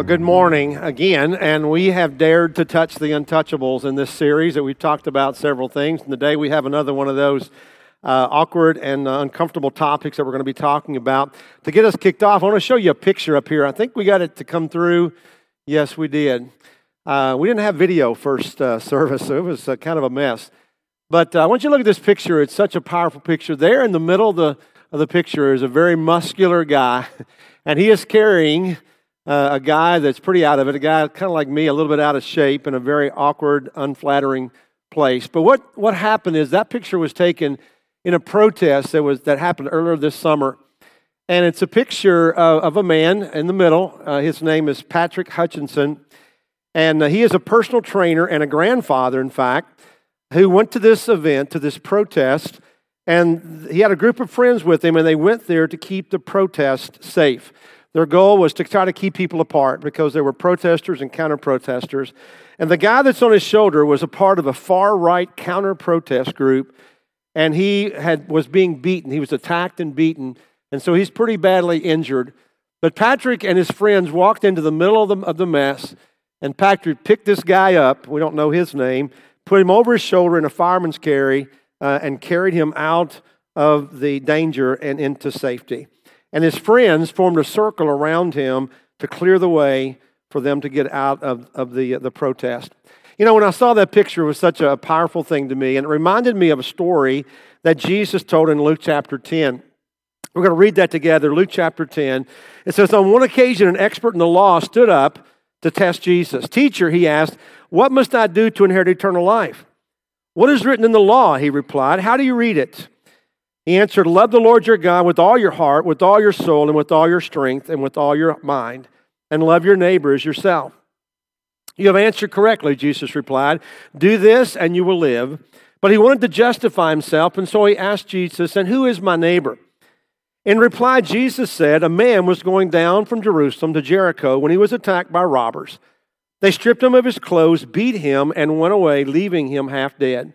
Well, good morning again. And we have dared to touch the untouchables in this series that we've talked about several things. And today we have another one of those uh, awkward and uh, uncomfortable topics that we're going to be talking about. To get us kicked off, I want to show you a picture up here. I think we got it to come through. Yes, we did. Uh, we didn't have video first uh, service, so it was uh, kind of a mess. But uh, I want you to look at this picture. It's such a powerful picture. There in the middle of the, of the picture is a very muscular guy, and he is carrying uh, a guy that's pretty out of it, a guy kind of like me, a little bit out of shape in a very awkward, unflattering place. But what, what happened is that picture was taken in a protest that, was, that happened earlier this summer. And it's a picture of, of a man in the middle. Uh, his name is Patrick Hutchinson. And uh, he is a personal trainer and a grandfather, in fact, who went to this event, to this protest. And he had a group of friends with him, and they went there to keep the protest safe. Their goal was to try to keep people apart because there were protesters and counter protesters. And the guy that's on his shoulder was a part of a far right counter protest group and he had, was being beaten. He was attacked and beaten, and so he's pretty badly injured. But Patrick and his friends walked into the middle of the, of the mess, and Patrick picked this guy up. We don't know his name, put him over his shoulder in a fireman's carry, uh, and carried him out of the danger and into safety. And his friends formed a circle around him to clear the way for them to get out of, of the, uh, the protest. You know, when I saw that picture, it was such a powerful thing to me, and it reminded me of a story that Jesus told in Luke chapter 10. We're going to read that together, Luke chapter 10. It says, On one occasion, an expert in the law stood up to test Jesus. Teacher, he asked, What must I do to inherit eternal life? What is written in the law? He replied, How do you read it? He answered, Love the Lord your God with all your heart, with all your soul, and with all your strength, and with all your mind, and love your neighbor as yourself. You have answered correctly, Jesus replied. Do this and you will live. But he wanted to justify himself, and so he asked Jesus, And who is my neighbor? In reply, Jesus said, A man was going down from Jerusalem to Jericho when he was attacked by robbers. They stripped him of his clothes, beat him, and went away, leaving him half dead.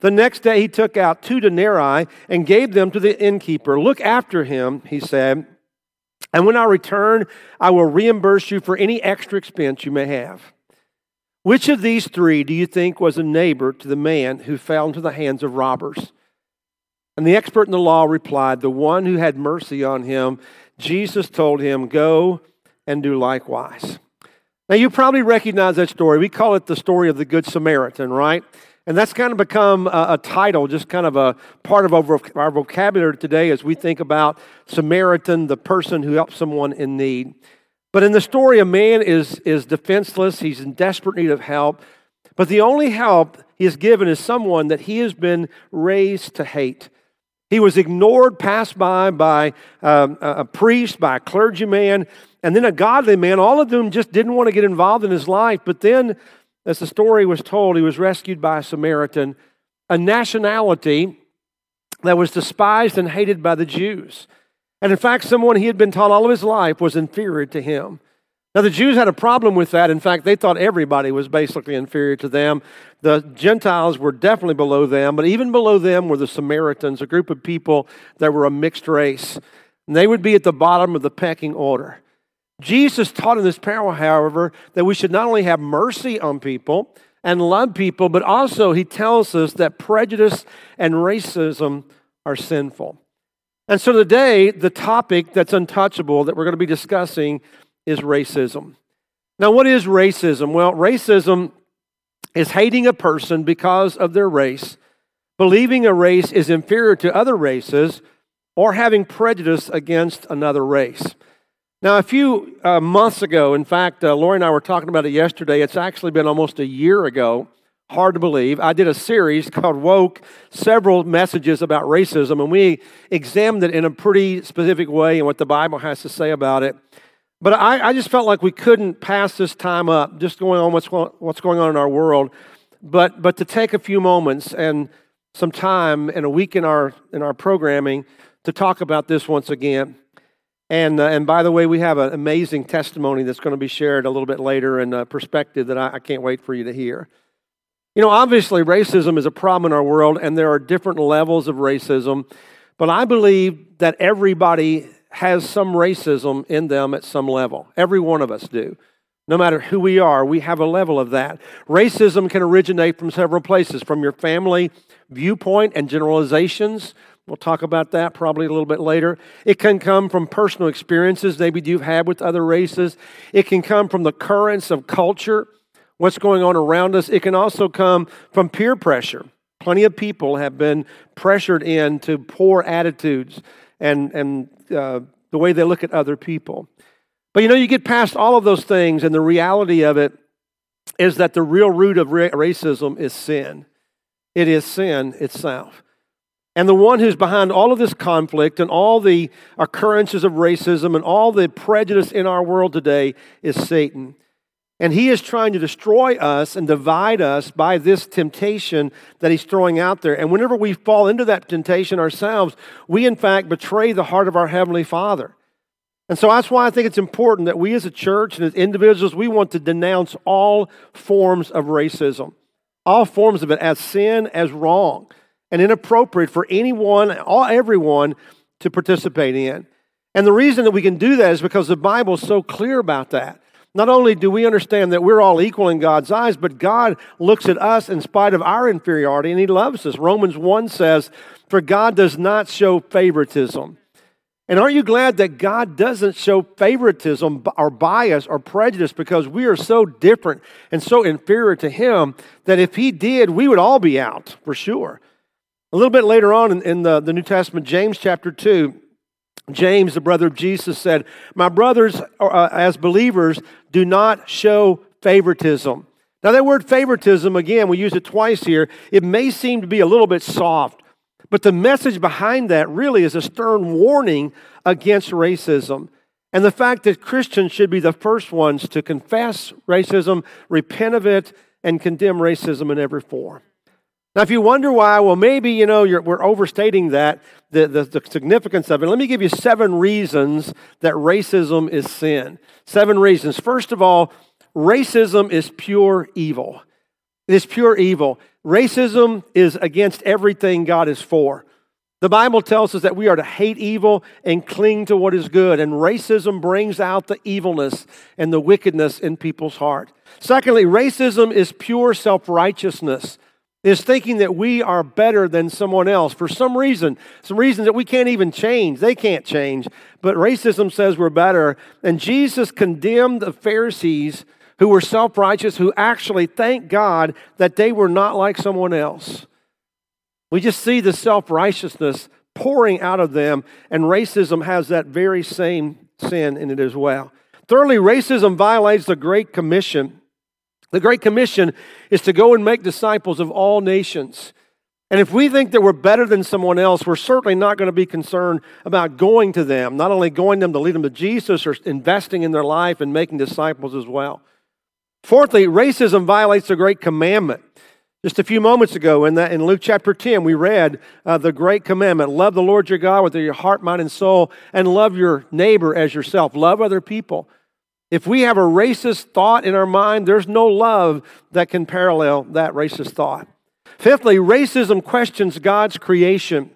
The next day he took out two denarii and gave them to the innkeeper. Look after him, he said, and when I return, I will reimburse you for any extra expense you may have. Which of these three do you think was a neighbor to the man who fell into the hands of robbers? And the expert in the law replied, The one who had mercy on him. Jesus told him, Go and do likewise. Now, you probably recognize that story. We call it the story of the Good Samaritan, right? And that's kind of become a, a title, just kind of a part of our, our vocabulary today as we think about Samaritan, the person who helps someone in need. But in the story, a man is, is defenseless, he's in desperate need of help. But the only help he is given is someone that he has been raised to hate. He was ignored, passed by by um, a priest, by a clergyman, and then a godly man. All of them just didn't want to get involved in his life. But then, as the story was told, he was rescued by a Samaritan, a nationality that was despised and hated by the Jews. And in fact, someone he had been taught all of his life was inferior to him. Now, the Jews had a problem with that. In fact, they thought everybody was basically inferior to them. The Gentiles were definitely below them, but even below them were the Samaritans, a group of people that were a mixed race. And they would be at the bottom of the pecking order. Jesus taught in this parable, however, that we should not only have mercy on people and love people, but also he tells us that prejudice and racism are sinful. And so today, the topic that's untouchable that we're going to be discussing is racism. Now, what is racism? Well, racism is hating a person because of their race, believing a race is inferior to other races, or having prejudice against another race. Now, a few uh, months ago, in fact, uh, Lori and I were talking about it yesterday. It's actually been almost a year ago hard to believe. I did a series called Woke, several messages about racism, and we examined it in a pretty specific way and what the Bible has to say about it. But I, I just felt like we couldn't pass this time up, just going on what's, what's going on in our world, but, but to take a few moments and some time and a week in our, in our programming to talk about this once again. And, uh, and by the way, we have an amazing testimony that's going to be shared a little bit later in a perspective that I, I can't wait for you to hear. You know, obviously, racism is a problem in our world, and there are different levels of racism. But I believe that everybody has some racism in them at some level. Every one of us do. No matter who we are, we have a level of that. Racism can originate from several places from your family viewpoint and generalizations. We'll talk about that probably a little bit later. It can come from personal experiences maybe you've had with other races. It can come from the currents of culture what's going on around us. It can also come from peer pressure. Plenty of people have been pressured into poor attitudes and, and uh, the way they look at other people. But you know, you get past all of those things, and the reality of it is that the real root of ra- racism is sin. It is sin itself. And the one who's behind all of this conflict and all the occurrences of racism and all the prejudice in our world today is Satan. And he is trying to destroy us and divide us by this temptation that he's throwing out there. And whenever we fall into that temptation ourselves, we in fact betray the heart of our Heavenly Father. And so that's why I think it's important that we as a church and as individuals, we want to denounce all forms of racism, all forms of it as sin, as wrong, and inappropriate for anyone, all everyone to participate in. And the reason that we can do that is because the Bible is so clear about that. Not only do we understand that we're all equal in God's eyes, but God looks at us in spite of our inferiority and He loves us. Romans 1 says, For God does not show favoritism. And aren't you glad that God doesn't show favoritism or bias or prejudice because we are so different and so inferior to Him that if He did, we would all be out for sure. A little bit later on in, in the, the New Testament, James chapter 2, James, the brother of Jesus, said, My brothers, uh, as believers, do not show favoritism. Now, that word favoritism, again, we use it twice here. It may seem to be a little bit soft, but the message behind that really is a stern warning against racism and the fact that Christians should be the first ones to confess racism, repent of it, and condemn racism in every form. Now, if you wonder why, well, maybe, you know, we're overstating that, the, the, the, significance of it. Let me give you seven reasons that racism is sin. Seven reasons. First of all, racism is pure evil. It is pure evil. Racism is against everything God is for. The Bible tells us that we are to hate evil and cling to what is good, and racism brings out the evilness and the wickedness in people's heart. Secondly, racism is pure self righteousness is thinking that we are better than someone else for some reason, some reasons that we can't even change. They can't change. But racism says we're better. And Jesus condemned the Pharisees who were self righteous, who actually thank God that they were not like someone else. We just see the self righteousness pouring out of them, and racism has that very same sin in it as well. Thirdly, racism violates the Great Commission. The Great Commission is to go and make disciples of all nations. And if we think that we're better than someone else, we're certainly not going to be concerned about going to them, not only going to them to lead them to Jesus or investing in their life and making disciples as well. Fourthly, racism violates the great commandment. Just a few moments ago in, that, in Luke chapter 10, we read uh, the great commandment love the Lord your God with your heart, mind, and soul, and love your neighbor as yourself. Love other people. If we have a racist thought in our mind, there's no love that can parallel that racist thought. Fifthly, racism questions God's creation.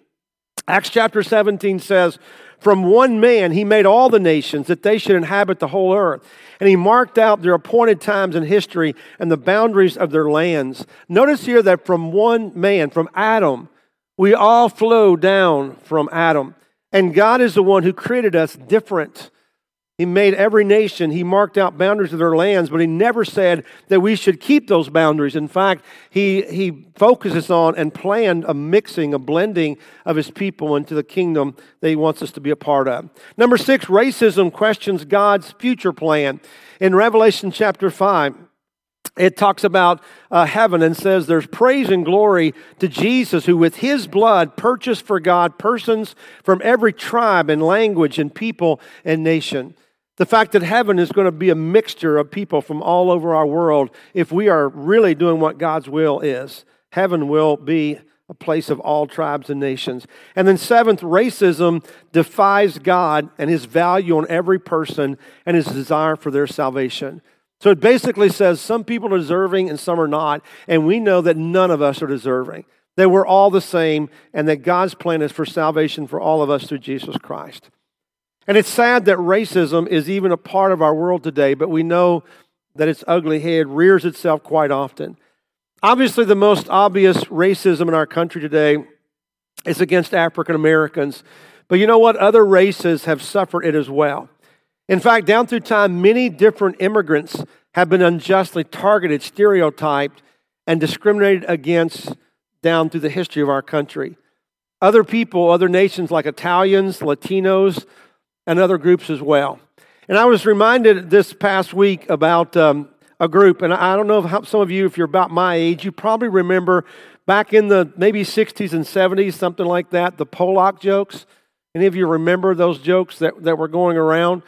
Acts chapter 17 says, From one man he made all the nations that they should inhabit the whole earth. And he marked out their appointed times in history and the boundaries of their lands. Notice here that from one man, from Adam, we all flow down from Adam. And God is the one who created us different. He made every nation, he marked out boundaries of their lands, but he never said that we should keep those boundaries. In fact, he, he focuses on and planned a mixing, a blending of his people into the kingdom that he wants us to be a part of. Number six, racism questions God's future plan. In Revelation chapter 5, it talks about uh, heaven and says there's praise and glory to Jesus, who with his blood purchased for God persons from every tribe and language and people and nation. The fact that heaven is going to be a mixture of people from all over our world, if we are really doing what God's will is, heaven will be a place of all tribes and nations. And then, seventh, racism defies God and his value on every person and his desire for their salvation. So it basically says some people are deserving and some are not, and we know that none of us are deserving. That we're all the same, and that God's plan is for salvation for all of us through Jesus Christ. And it's sad that racism is even a part of our world today, but we know that its ugly head rears itself quite often. Obviously, the most obvious racism in our country today is against African Americans. But you know what? Other races have suffered it as well. In fact, down through time, many different immigrants have been unjustly targeted, stereotyped, and discriminated against down through the history of our country. Other people, other nations like Italians, Latinos, and other groups as well. And I was reminded this past week about um, a group, and I don't know if how, some of you, if you're about my age, you probably remember back in the maybe 60s and 70s, something like that, the Pollock jokes. Any of you remember those jokes that, that were going around?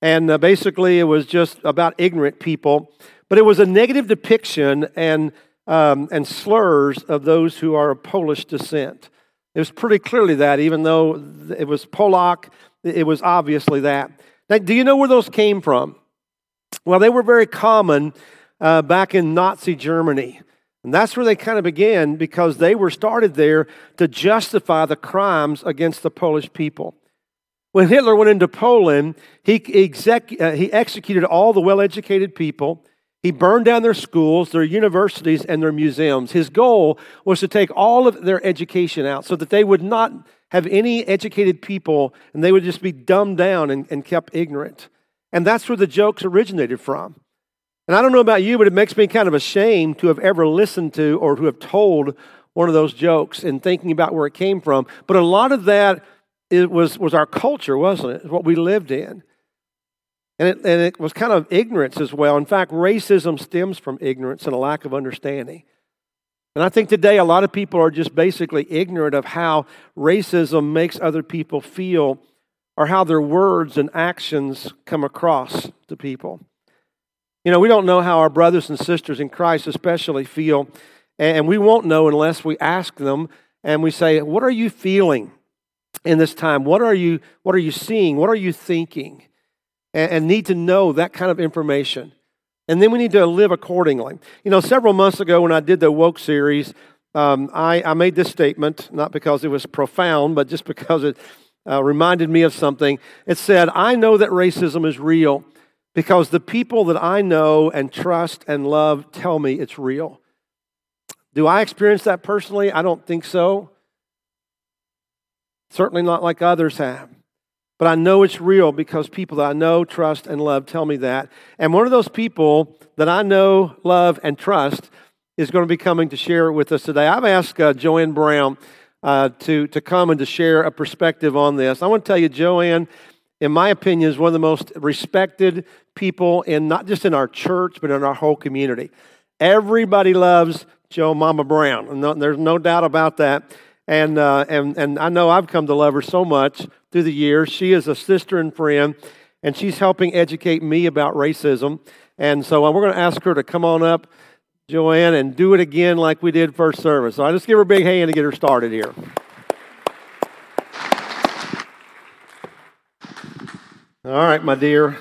And uh, basically, it was just about ignorant people, but it was a negative depiction and, um, and slurs of those who are of Polish descent. It was pretty clearly that, even though it was Polak, it was obviously that. Now, do you know where those came from? Well, they were very common uh, back in Nazi Germany. And that's where they kind of began because they were started there to justify the crimes against the Polish people. When Hitler went into Poland, he, exec, uh, he executed all the well educated people. He burned down their schools, their universities, and their museums. His goal was to take all of their education out so that they would not have any educated people and they would just be dumbed down and, and kept ignorant. And that's where the jokes originated from. And I don't know about you, but it makes me kind of ashamed to have ever listened to or to have told one of those jokes and thinking about where it came from. But a lot of that was, was our culture, wasn't it? What we lived in. And it, and it was kind of ignorance as well. In fact, racism stems from ignorance and a lack of understanding. And I think today a lot of people are just basically ignorant of how racism makes other people feel or how their words and actions come across to people. You know, we don't know how our brothers and sisters in Christ especially feel, and we won't know unless we ask them and we say, What are you feeling in this time? What are you, what are you seeing? What are you thinking? And, and need to know that kind of information. And then we need to live accordingly. You know, several months ago when I did the Woke series, um, I, I made this statement, not because it was profound, but just because it uh, reminded me of something. It said, I know that racism is real because the people that I know and trust and love tell me it's real. Do I experience that personally? I don't think so. Certainly not like others have. But I know it's real because people that I know, trust, and love tell me that. And one of those people that I know, love, and trust is going to be coming to share it with us today. I've asked uh, Joanne Brown uh, to, to come and to share a perspective on this. I want to tell you, Joanne, in my opinion, is one of the most respected people in not just in our church, but in our whole community. Everybody loves Joe Mama Brown. No, there's no doubt about that. And, uh, and, and I know I've come to love her so much through the years. She is a sister and friend, and she's helping educate me about racism. And so uh, we're going to ask her to come on up Joanne, and do it again like we did first service. So I just give her a big hand to get her started here. All right, my dear.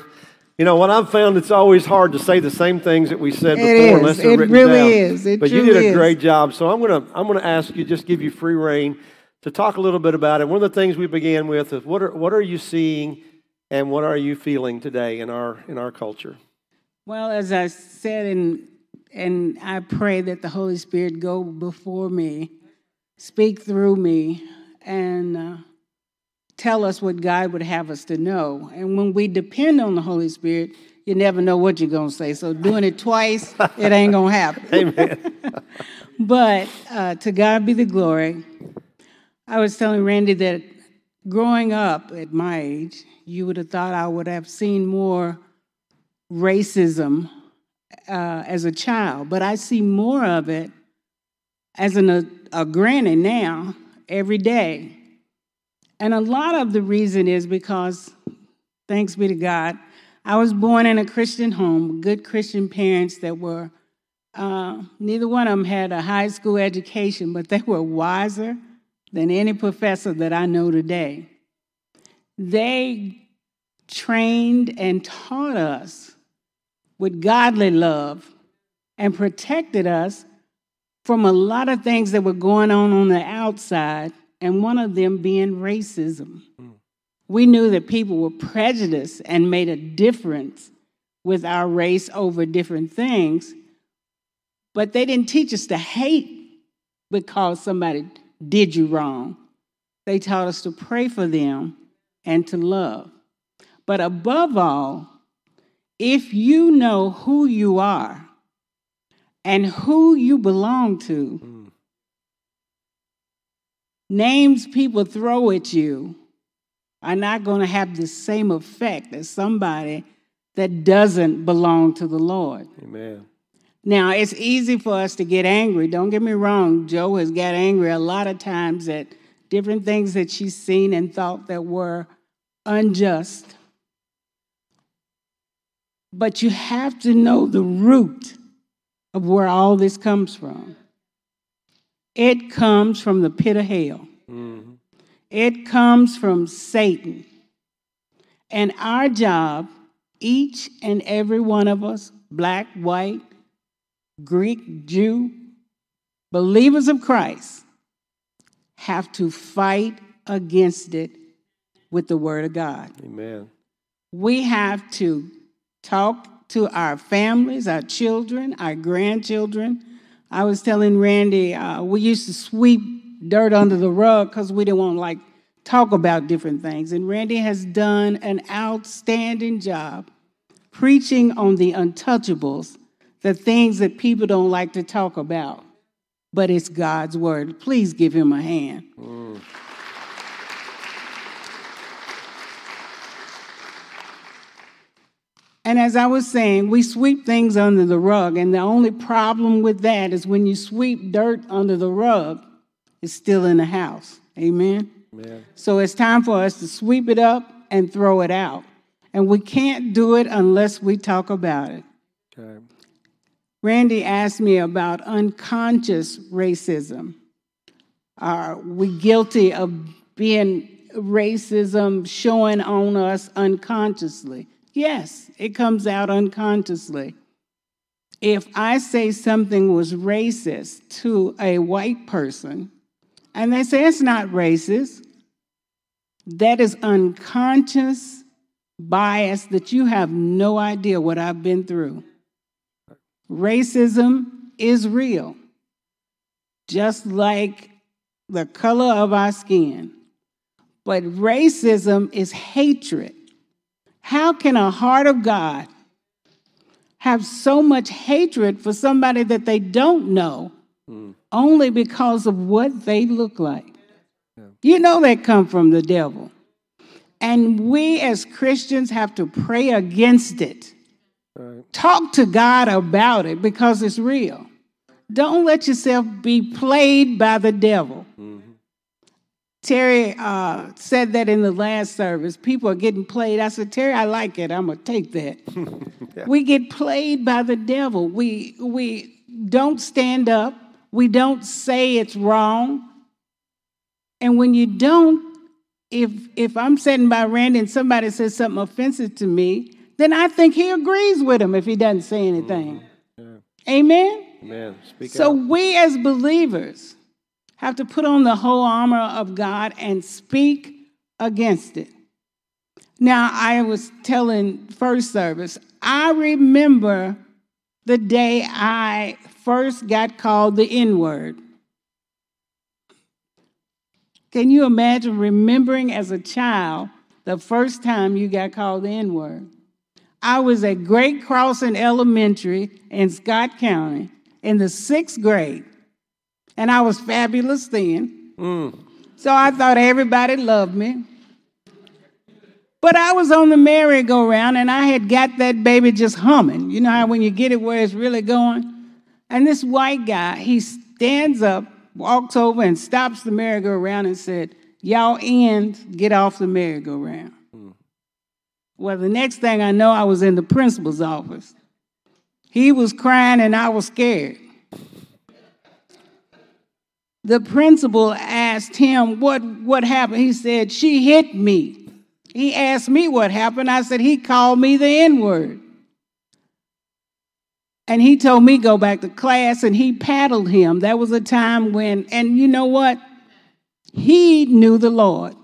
You know what I've found? It's always hard to say the same things that we said before, is. unless they're it written really down. is. It but you did a is. great job. So I'm gonna I'm gonna ask you, just give you free reign to talk a little bit about it. One of the things we began with is what are what are you seeing and what are you feeling today in our in our culture? Well, as I said in and I pray that the Holy Spirit go before me, speak through me, and uh, tell us what God would have us to know. And when we depend on the Holy Spirit, you never know what you're going to say. So doing it twice, it ain't going to happen. Amen. but uh, to God be the glory. I was telling Randy that growing up at my age, you would have thought I would have seen more racism uh, as a child, but I see more of it as an, a, a granny now every day. And a lot of the reason is because, thanks be to God, I was born in a Christian home, good Christian parents that were, uh, neither one of them had a high school education, but they were wiser than any professor that I know today. They trained and taught us with godly love and protected us from a lot of things that were going on on the outside, and one of them being racism. Mm. We knew that people were prejudiced and made a difference with our race over different things, but they didn't teach us to hate because somebody did you wrong. They taught us to pray for them and to love. But above all, if you know who you are, and who you belong to. Mm. Names people throw at you are not going to have the same effect as somebody that doesn't belong to the Lord. Amen. Now, it's easy for us to get angry. Don't get me wrong. Joe has got angry a lot of times at different things that she's seen and thought that were unjust. But you have to know the root of where all this comes from. It comes from the pit of hell. Mm-hmm. It comes from Satan. And our job, each and every one of us, black, white, Greek, Jew, believers of Christ, have to fight against it with the Word of God. Amen. We have to talk to our families, our children, our grandchildren. I was telling Randy, uh, we used to sweep dirt under the rug because we didn't want to like talk about different things. And Randy has done an outstanding job preaching on the untouchables, the things that people don't like to talk about. But it's God's word. Please give him a hand. Mm. And as I was saying, we sweep things under the rug, and the only problem with that is when you sweep dirt under the rug, it's still in the house. Amen? Amen. So it's time for us to sweep it up and throw it out. And we can't do it unless we talk about it. Okay. Randy asked me about unconscious racism. Are we guilty of being racism showing on us unconsciously? Yes, it comes out unconsciously. If I say something was racist to a white person, and they say it's not racist, that is unconscious bias that you have no idea what I've been through. Racism is real, just like the color of our skin. But racism is hatred. How can a heart of God have so much hatred for somebody that they don't know mm. only because of what they look like? Yeah. You know that come from the devil. And we as Christians have to pray against it. Talk to God about it because it's real. Don't let yourself be played by the devil. Mm. Terry uh, said that in the last service. People are getting played. I said, Terry, I like it. I'm going to take that. yeah. We get played by the devil. We, we don't stand up. We don't say it's wrong. And when you don't, if, if I'm sitting by Randy and somebody says something offensive to me, then I think he agrees with him if he doesn't say anything. Mm-hmm. Yeah. Amen? Amen. Speak so out. we as believers, have to put on the whole armor of God and speak against it. Now, I was telling first service, I remember the day I first got called the N word. Can you imagine remembering as a child the first time you got called the N word? I was at Great Crossing Elementary in Scott County in the sixth grade and I was fabulous then. Mm. So I thought everybody loved me. But I was on the merry-go-round and I had got that baby just humming. You know how when you get it where it's really going? And this white guy, he stands up, walks over, and stops the merry-go-round and said, Y'all end, get off the merry-go-round. Well, the next thing I know, I was in the principal's office. He was crying and I was scared. The principal asked him what, what happened. He said, She hit me. He asked me what happened. I said, He called me the N word. And he told me go back to class and he paddled him. That was a time when, and you know what? He knew the Lord.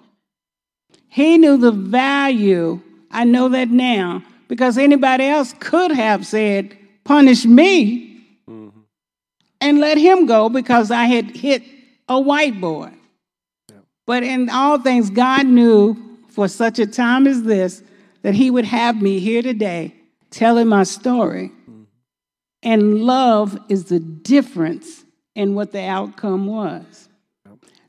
He knew the value. I know that now because anybody else could have said, punish me mm-hmm. and let him go because I had hit a white boy. Yeah. But in all things, God knew for such a time as this that he would have me here today telling my story. Mm-hmm. And love is the difference in what the outcome was.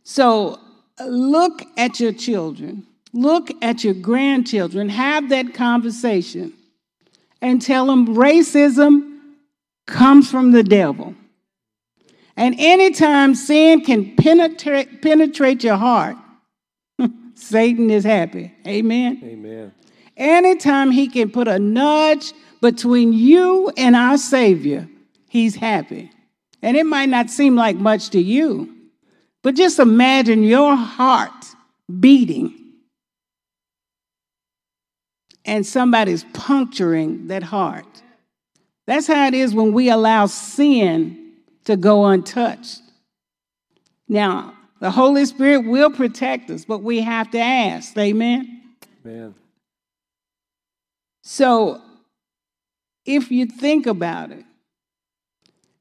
So look at your children, look at your grandchildren, have that conversation, and tell them racism comes from the devil. And anytime sin can penetrate, penetrate your heart, Satan is happy. Amen. Amen. Anytime he can put a nudge between you and our Savior, he's happy. And it might not seem like much to you, but just imagine your heart beating and somebody's puncturing that heart. That's how it is when we allow sin to go untouched. Now, the Holy Spirit will protect us, but we have to ask. Amen? Amen. So, if you think about it,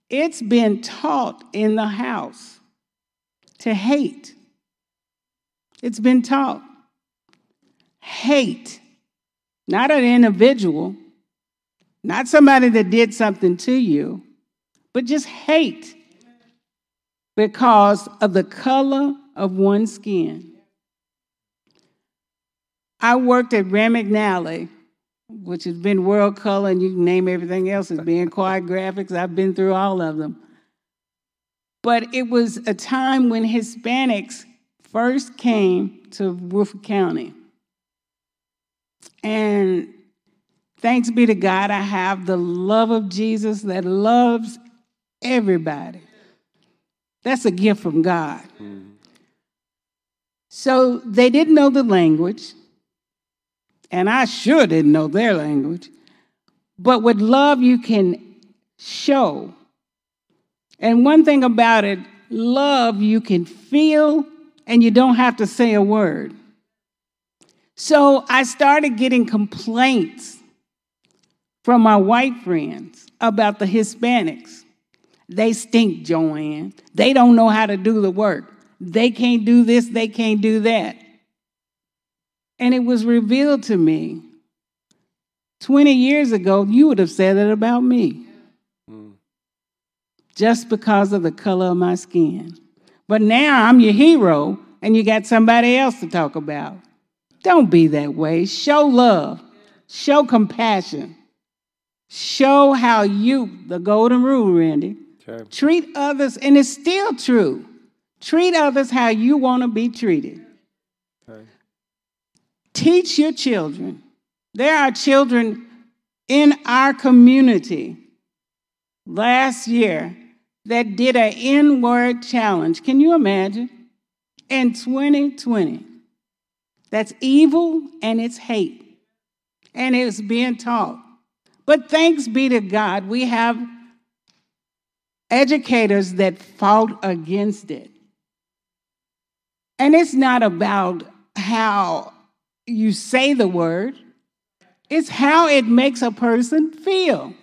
it's been taught in the house to hate. It's been taught. Hate, not an individual, not somebody that did something to you, but just hate because of the color of one's skin. I worked at Rand McNally, which has been World Color, and you can name everything else as being Quad Graphics. I've been through all of them. But it was a time when Hispanics first came to Woodford County. And thanks be to God, I have the love of Jesus that loves everybody. That's a gift from God. Mm-hmm. So they didn't know the language, and I sure didn't know their language. But with love, you can show and one thing about it, love you can feel and you don't have to say a word. So I started getting complaints from my white friends about the Hispanics. They stink, Joanne. They don't know how to do the work. They can't do this, they can't do that. And it was revealed to me 20 years ago, you would have said it about me just because of the color of my skin. But now I'm your hero and you got somebody else to talk about. Don't be that way. Show love, show compassion, show how you, the golden rule, Randy, okay. treat others, and it's still true. Treat others how you want to be treated. Okay. Teach your children. There are children in our community last year that did an N word challenge. Can you imagine? In 2020. That's evil and it's hate. And it's being taught. But thanks be to God, we have educators that fought against it. And it's not about how you say the word, it's how it makes a person feel.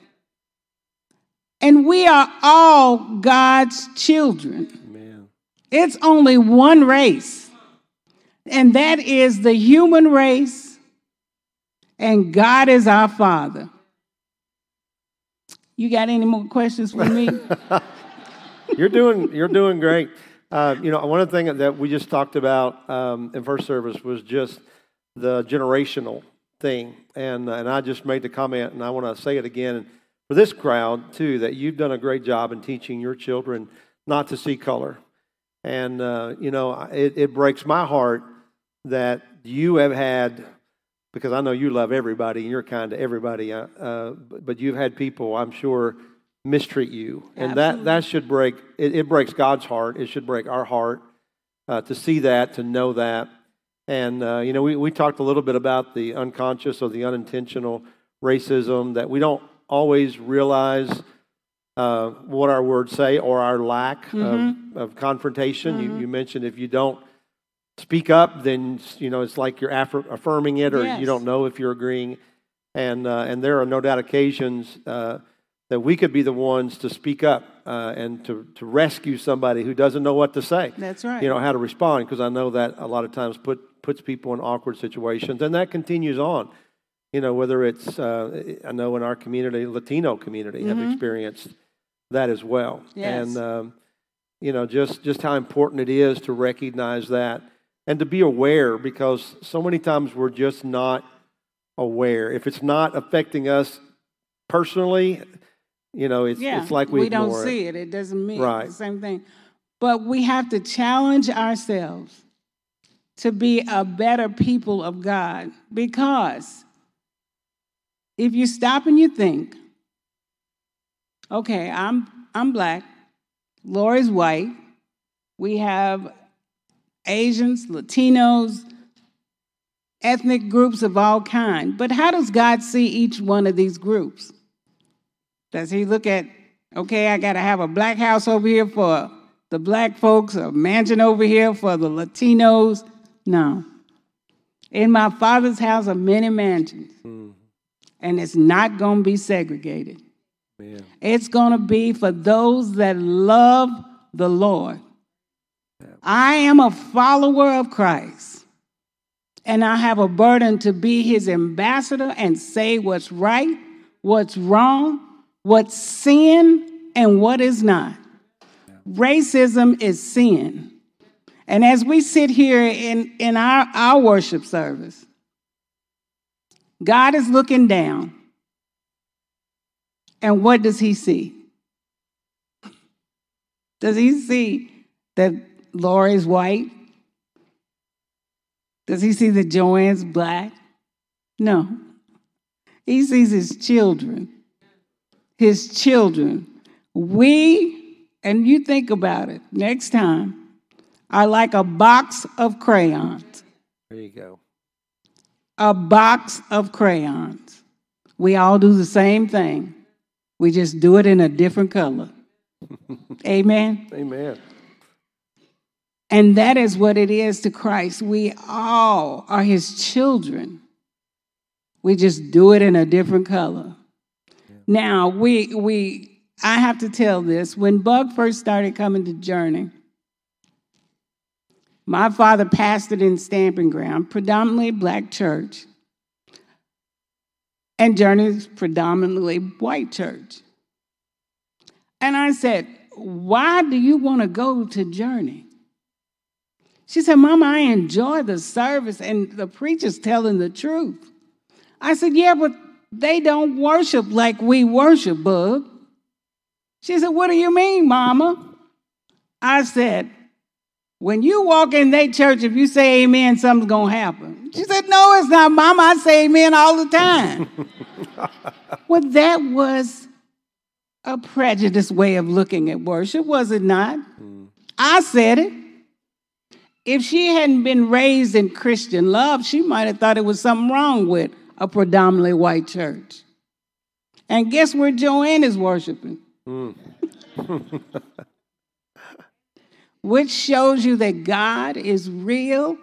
And we are all God's children. Amen. It's only one race, and that is the human race, and God is our Father. You got any more questions for me? you're doing you're doing great. Uh, you know, one of the things that we just talked about um, in first service was just the generational thing, and and I just made the comment, and I want to say it again for this crowd, too, that you've done a great job in teaching your children not to see color. And, uh, you know, it, it breaks my heart that you have had because I know you love everybody and you're kind to everybody, uh, uh, but, you've had people, I'm sure, mistreat you, and that that should break. It, it breaks God's heart. It should break our heart uh, to see that, to know that, and uh, you know, we we talked a little bit about the unconscious or the unintentional racism that we don't always realize uh, what our words say or our lack Mm-hmm. of, of confrontation. You, you mentioned if you don't speak up, then you know it's like you're affir- affirming it, or Yes. you don't know if you're agreeing. And uh, and there are no doubt occasions uh, that we could be the ones to speak up uh, and to to rescue somebody who doesn't know what to say. That's right. You know how to respond because I know that a lot of times put puts people in awkward situations, and that continues on. You know whether it's uh, I know in our community, Latino community, have experienced that as well. Mm-hmm. Yes. And um, you know just just how important it is to recognize that and to be aware because so many times we're just not aware. If it's not affecting us personally, you know, it's yeah, it's like we, don't ignore see it. It doesn't mean Right. the same thing. But we have to challenge ourselves to be a better people of God because if you stop and you think, okay, I'm I'm black, Lori's white, we have Asians, Latinos, ethnic groups of all kind. But how does God see each one of these groups? Does he look at, okay, I got to have a black house over here for the black folks, a mansion over here for the Latinos? No. In my father's house are many mansions, mm-hmm. and it's not going to be segregated. Yeah. It's going to be for those that love the Lord. I am a follower of Christ, and I have a burden to be his ambassador and say what's right, what's wrong, what's sin, and what is not. Racism is sin. And as we sit here in, in our, our worship service, God is looking down. And what does he see? Does he see that Lori's white? Does he see that Joanne's black? No. He sees his children. His children. We, and you think about it next time, are like a box of crayons. There you go. A box of crayons. We all do the same thing. We just do it in a different color. Amen. Amen. And that is what it is to Christ. We all are his children. We just do it in a different color. Now, we we I have to tell this. When Bug first started coming to Journey, my father pastored in Stamping Ground, predominantly black church. And Journey's predominantly white church. And I said, Why do you want to go to Journey? She said, Mama, I enjoy the service and the preacher's telling the truth. I said, Yeah, but they don't worship like we worship, Bug. She said, What do you mean, Mama? I said, When you walk in their church, if you say amen, something's going to happen. She said, No, it's not, Mama. I say amen all the time. well, that was a prejudiced way of looking at worship, was it not? Hmm. I said it. If she hadn't been raised in Christian love, she might have thought it was something wrong with a predominantly white church. And guess where Joanne is worshiping? Hmm. Which shows you that God is real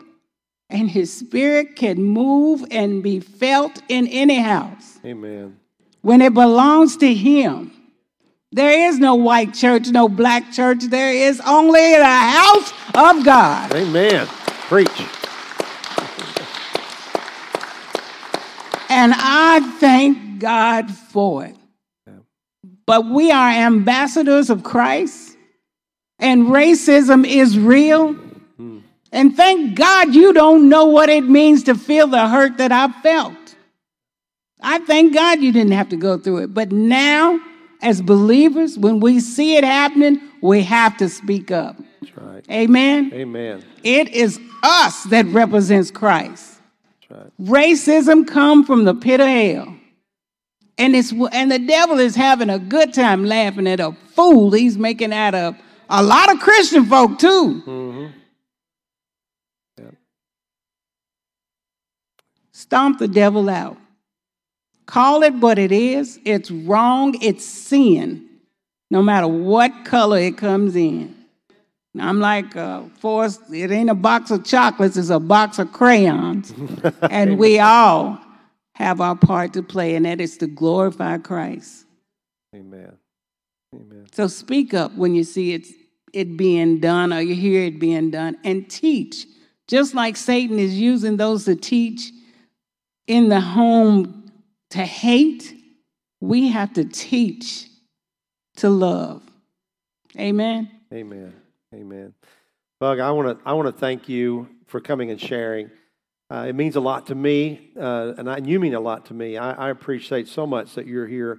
and his spirit can move and be felt in any house Amen. when it belongs to him. There is no white church, no black church. There is only the house of God. Amen. Preach. And I thank God for it. But we are ambassadors of Christ, and racism is real. And thank God you don't know what it means to feel the hurt that I felt. I thank God you didn't have to go through it. But now, as believers, when we see it happening, we have to speak up. That's right. Amen. Amen. It is us that represents Christ. That's right. Racism come from the pit of hell. And it's and the devil is having a good time laughing at a fool he's making out of a lot of Christian folk too. Mm-hmm. Stomp the devil out. Call it what it is. It's wrong. It's sin, no matter what color it comes in. I'm like, uh, Forrest, it ain't a box of chocolates, it's a box of crayons. and we all have our part to play, and that is to glorify Christ. Amen. Amen. So speak up when you see it, it being done or you hear it being done and teach. Just like Satan is using those to teach in the home to hate, we have to teach to love. Amen. Amen. Amen. Bug, I want to I want to thank you for coming and sharing. Uh, it means a lot to me, uh, and, I, you mean a lot to me. I, I, appreciate so much that you're here,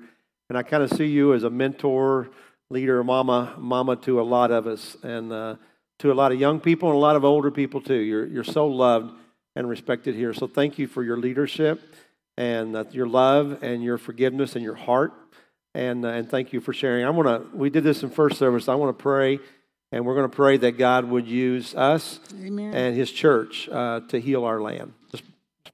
and I kind of see you as a mentor, leader, mama, mama to a lot of us, and uh, to a lot of young people and a lot of older people too. You're you're so loved and respected here. So thank you for your leadership and uh, your love and your forgiveness and your heart, and uh, and thank you for sharing. I want to. We did this in first service. I want to pray and we're going to pray that God would use us Amen. and His church uh, to heal our land. Just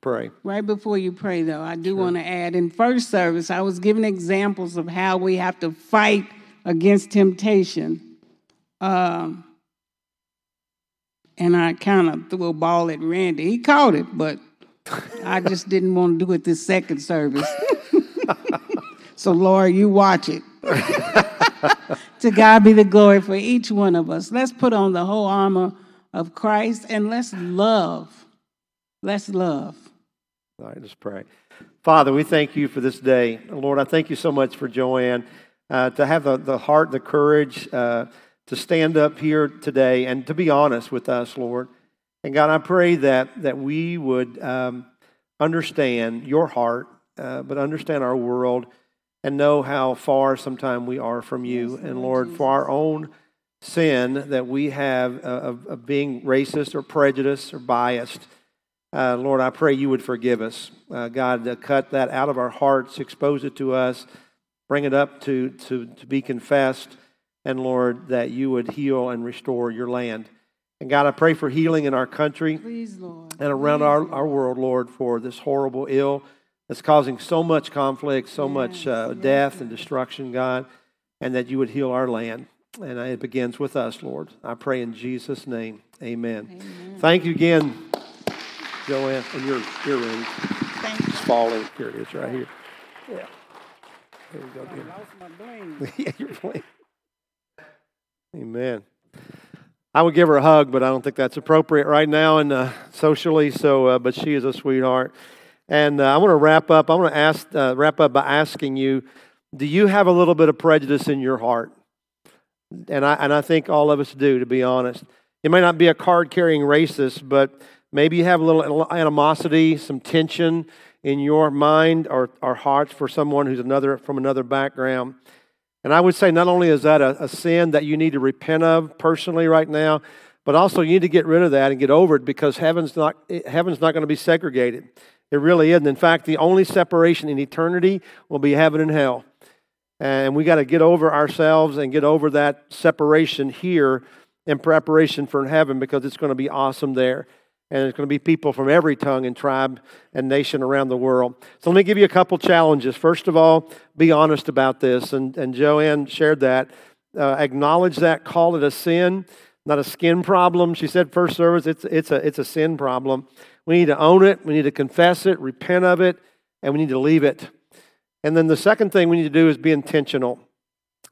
pray. Right before you pray, though, I do sure. want to add in first service, I was giving examples of how we have to fight against temptation. Um, and I kind of threw a ball at Randy. He caught it, but I just didn't want to do it this second service. so, Lord, you watch it. to God be the glory for each one of us. Let's put on the whole armor of Christ and let's love. Let's love. All right, let's pray. Father, we thank you for this day. Lord, I thank you so much for Joanne uh, to have the, the heart, the courage uh, to stand up here today and to be honest with us, Lord. And God, I pray that, that we would um, understand your heart, uh, but understand our world and know how far sometimes we are from you. Yes, and Lord, for our own sin that we have of, of being racist or prejudiced or biased, uh, Lord, I pray you would forgive us. Uh, God, uh, cut that out of our hearts, expose it to us, bring it up to, to, to be confessed, and Lord, that you would heal and restore your land. And God, I pray for healing in our country Please, and around Please, our, our world, Lord, for this horrible ill that's causing so much conflict, so yes, much uh, yes, death yes. and destruction, God, and that you would heal our land. And it begins with us, Lord. I pray in Jesus' name. Amen. Amen. Thank you again, Joanne, and your earrings. Thank you. It's falling. Here it is, right here. Yeah. There you go. I lost my bling. yeah, your bling. Amen. I would give her a hug, but I don't think that's appropriate right now and uh, socially. So, uh, but she is a sweetheart. And uh, I want to wrap up. I want to ask, uh, wrap up by asking you do you have a little bit of prejudice in your heart? And I, and I think all of us do, to be honest. It may not be a card carrying racist, but maybe you have a little animosity, some tension in your mind or, or hearts for someone who's another from another background. And I would say not only is that a, a sin that you need to repent of personally right now, but also you need to get rid of that and get over it because heaven's not, heaven's not going to be segregated. It really isn't. In fact, the only separation in eternity will be heaven and hell. And we got to get over ourselves and get over that separation here in preparation for heaven because it's going to be awesome there. And it's going to be people from every tongue and tribe and nation around the world. So let me give you a couple challenges. First of all, be honest about this. And, and Joanne shared that. Uh, acknowledge that, call it a sin, not a skin problem. She said, first service, it's, it's, a, it's a sin problem. We need to own it, we need to confess it, repent of it, and we need to leave it. And then the second thing we need to do is be intentional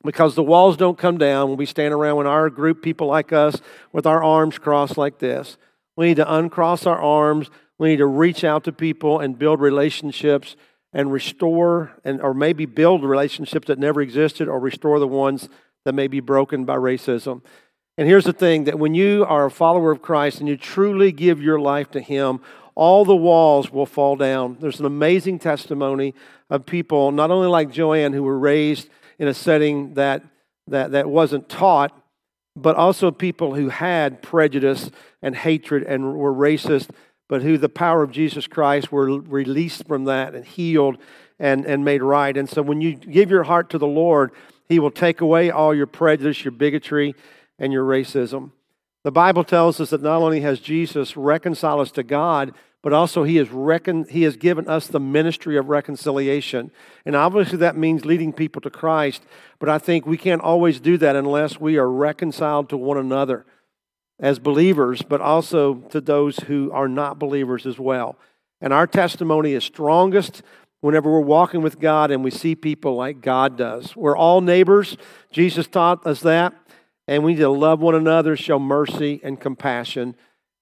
because the walls don't come down when we stand around when our group, people like us, with our arms crossed like this. We need to uncross our arms. We need to reach out to people and build relationships and restore and or maybe build relationships that never existed or restore the ones that may be broken by racism. And here's the thing that when you are a follower of Christ and you truly give your life to Him, all the walls will fall down. There's an amazing testimony of people, not only like Joanne, who were raised in a setting that, that, that wasn't taught, but also people who had prejudice and hatred and were racist, but who the power of Jesus Christ were released from that and healed and, and made right. And so when you give your heart to the Lord, He will take away all your prejudice, your bigotry, and your racism. The Bible tells us that not only has Jesus reconciled us to God, but also he has, he has given us the ministry of reconciliation. And obviously that means leading people to Christ, but I think we can't always do that unless we are reconciled to one another as believers, but also to those who are not believers as well. And our testimony is strongest whenever we're walking with God and we see people like God does. We're all neighbors. Jesus taught us that. And we need to love one another, show mercy and compassion,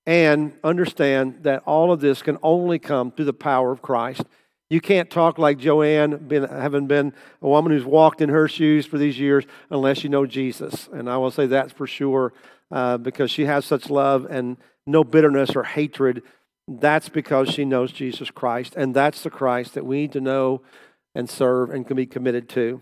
and understand that all of this can only come through the power of Christ. You can't talk like Joanne, been, having been a woman who's walked in her shoes for these years, unless you know Jesus. And I will say that's for sure uh, because she has such love and no bitterness or hatred. That's because she knows Jesus Christ, and that's the Christ that we need to know and serve and can be committed to.